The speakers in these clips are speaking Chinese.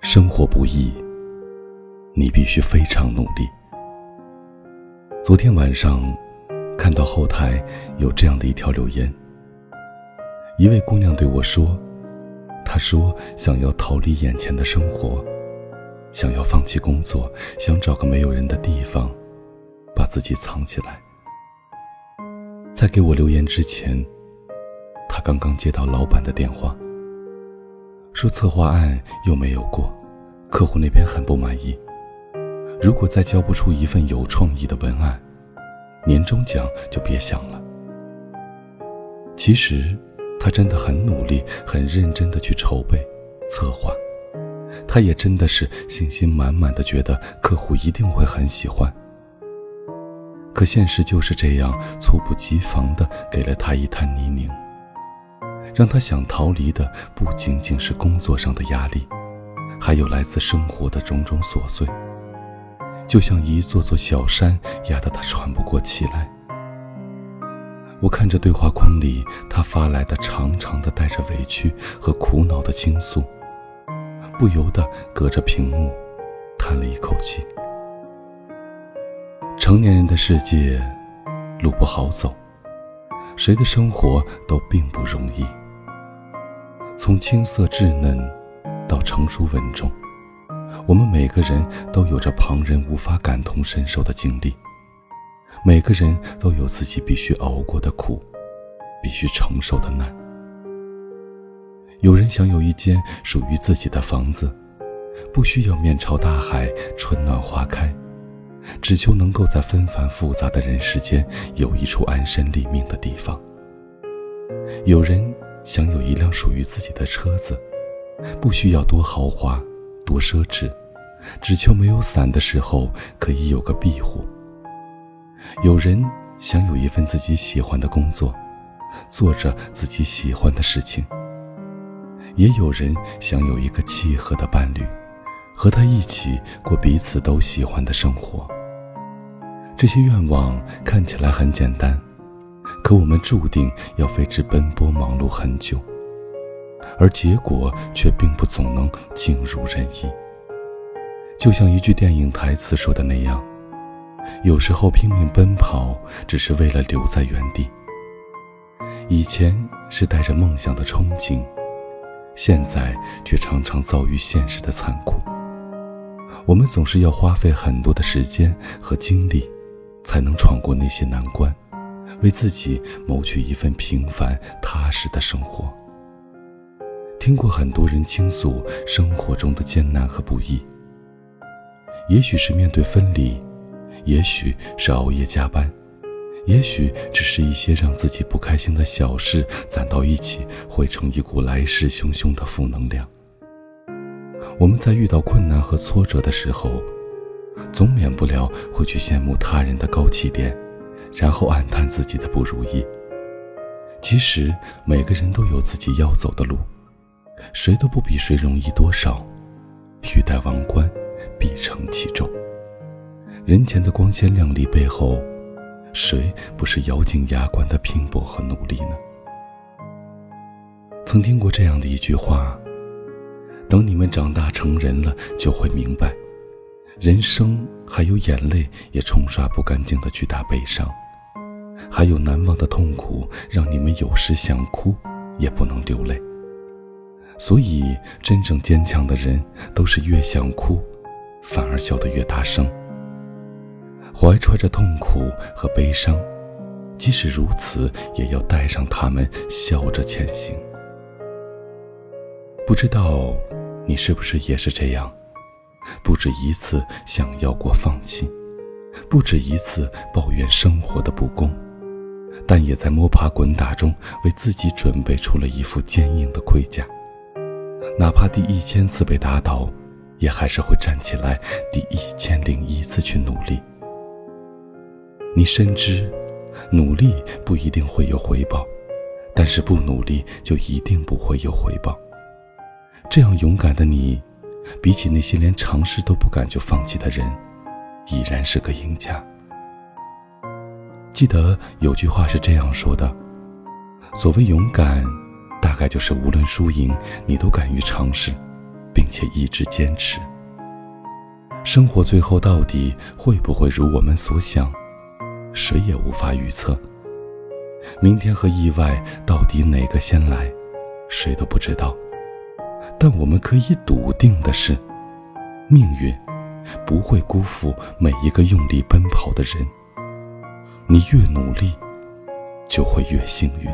生活不易，你必须非常努力。昨天晚上，看到后台有这样的一条留言。一位姑娘对我说：“她说想要逃离眼前的生活，想要放弃工作，想找个没有人的地方，把自己藏起来。”在给我留言之前，他刚刚接到老板的电话，说策划案又没有过，客户那边很不满意。如果再交不出一份有创意的文案，年终奖就别想了。其实，他真的很努力、很认真的去筹备、策划，他也真的是信心满满的，觉得客户一定会很喜欢。可现实就是这样，猝不及防的给了他一滩泥泞，让他想逃离的不仅仅是工作上的压力，还有来自生活的种种琐碎。就像一座座小山压得他喘不过气来。我看着对话框里他发来的长长的带着委屈和苦恼的倾诉，不由得隔着屏幕叹了一口气。成年人的世界，路不好走，谁的生活都并不容易。从青涩稚嫩到成熟稳重。我们每个人都有着旁人无法感同身受的经历，每个人都有自己必须熬过的苦，必须承受的难。有人想有一间属于自己的房子，不需要面朝大海，春暖花开，只求能够在纷繁复杂的人世间有一处安身立命的地方。有人想有一辆属于自己的车子，不需要多豪华。多奢侈，只求没有伞的时候可以有个庇护。有人想有一份自己喜欢的工作，做着自己喜欢的事情。也有人想有一个契合的伴侣，和他一起过彼此都喜欢的生活。这些愿望看起来很简单，可我们注定要为之奔波忙碌很久。而结果却并不总能尽如人意。就像一句电影台词说的那样，有时候拼命奔跑只是为了留在原地。以前是带着梦想的憧憬，现在却常常遭遇现实的残酷。我们总是要花费很多的时间和精力，才能闯过那些难关，为自己谋取一份平凡踏实的生活。听过很多人倾诉生活中的艰难和不易，也许是面对分离，也许是熬夜加班，也许只是一些让自己不开心的小事攒到一起，汇成一股来势汹汹的负能量。我们在遇到困难和挫折的时候，总免不了会去羡慕他人的高起点，然后暗叹自己的不如意。其实每个人都有自己要走的路。谁都不比谁容易多少，欲戴王冠，必承其重。人前的光鲜亮丽背后，谁不是咬紧牙关的拼搏和努力呢？曾听过这样的一句话：等你们长大成人了，就会明白，人生还有眼泪也冲刷不干净的巨大悲伤，还有难忘的痛苦，让你们有时想哭，也不能流泪。所以，真正坚强的人都是越想哭，反而笑得越大声。怀揣着痛苦和悲伤，即使如此，也要带上他们，笑着前行。不知道你是不是也是这样？不止一次想要过放弃，不止一次抱怨生活的不公，但也在摸爬滚打中，为自己准备出了一副坚硬的盔甲。哪怕第一千次被打倒，也还是会站起来，第一千零一次去努力。你深知，努力不一定会有回报，但是不努力就一定不会有回报。这样勇敢的你，比起那些连尝试都不敢就放弃的人，已然是个赢家。记得有句话是这样说的：所谓勇敢。大概就是无论输赢，你都敢于尝试，并且一直坚持。生活最后到底会不会如我们所想，谁也无法预测。明天和意外到底哪个先来，谁都不知道。但我们可以笃定的是，命运不会辜负每一个用力奔跑的人。你越努力，就会越幸运。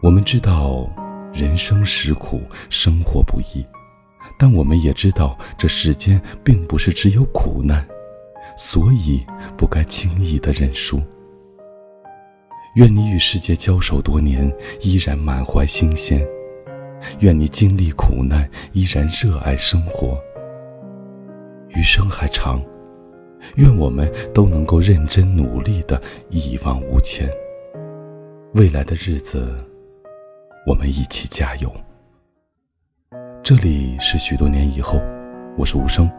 我们知道，人生实苦，生活不易。但我们也知道，这世间并不是只有苦难，所以不该轻易的认输。愿你与世界交手多年，依然满怀新鲜；愿你经历苦难，依然热爱生活。余生还长，愿我们都能够认真努力的一往无前。未来的日子，我们一起加油。这里是许多年以后，我是无声。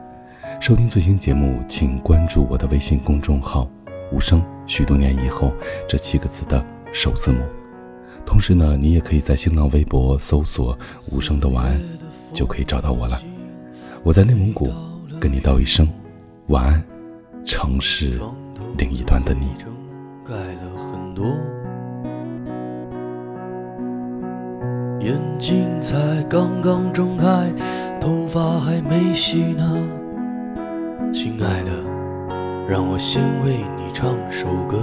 收听最新节目，请关注我的微信公众号“无声”。许多年以后这七个字的首字母。同时呢，你也可以在新浪微博搜索“无声的晚安”，就可以找到我了。我在内蒙古，跟你道一声晚安。城市另一端的你。眼睛才刚刚睁开，头发还没洗呢。亲爱的，让我先为你唱首歌。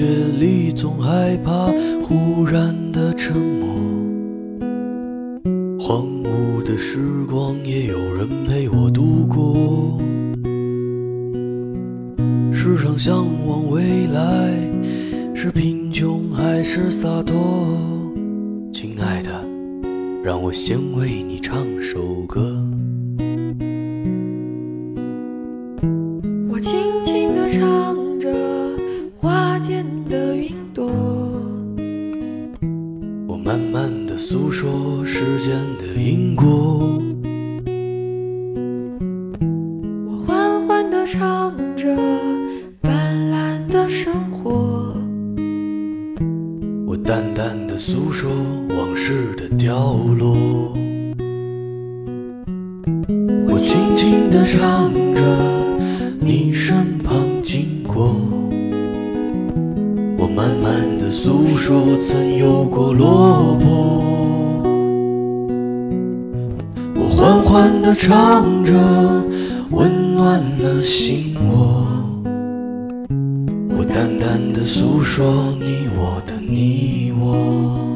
雪里，总害怕忽然的沉默。荒芜的时光，也有人陪我度过。时常向往未来，是贫穷还是洒脱？亲爱的，让我先为你唱缓缓地唱着。淡淡的诉说往事的凋落，我轻轻地唱着你身旁经过，我慢慢的诉说曾有过落魄，我缓缓地唱着乱了心窝，我淡淡的诉说你我的。你我。